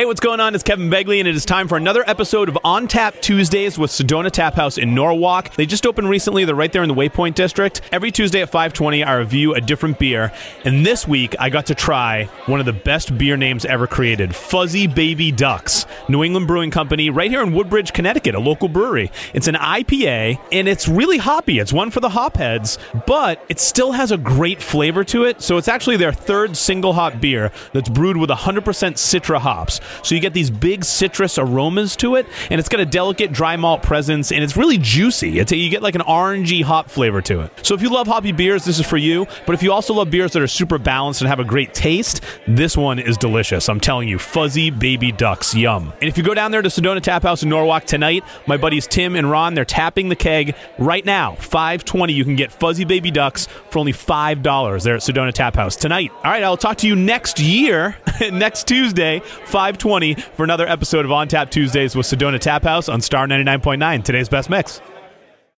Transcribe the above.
Hey, what's going on? It's Kevin Begley, and it is time for another episode of On Tap Tuesdays with Sedona Tap House in Norwalk. They just opened recently. They're right there in the Waypointe District. Every Tuesday at 520, I review a different beer. And this week, I got to try one of the best beer names ever created, Fuzzy Baby Ducks. New England Brewing Company, right here in Woodbridge, Connecticut, a local brewery. It's an IPA, and it's really hoppy. It's one for the hopheads, but it still has a great flavor to it. So it's actually their third single hop beer that's brewed with 100% Citra hops. So you get these big citrus aromas to it, and it's got a delicate dry malt presence, and it's really juicy. It's a, you get like an orangey hop flavor to it. So if you love hoppy beers, this is for you. But if you also love beers that are super balanced and have a great taste, this one is delicious. I'm telling you, fuzzy baby ducks, yum. And if you go down there to Sedona Tap House in Norwalk tonight, my buddies Tim and Ron, they're tapping the keg right now. 520, you can get fuzzy baby ducks for only $5 there at Sedona Tap House tonight. All right, I'll talk to you next year, next Tuesday, 520 for another episode of On Tap Tuesdays with Sedona Tap House on Star 99.9, today's best mix.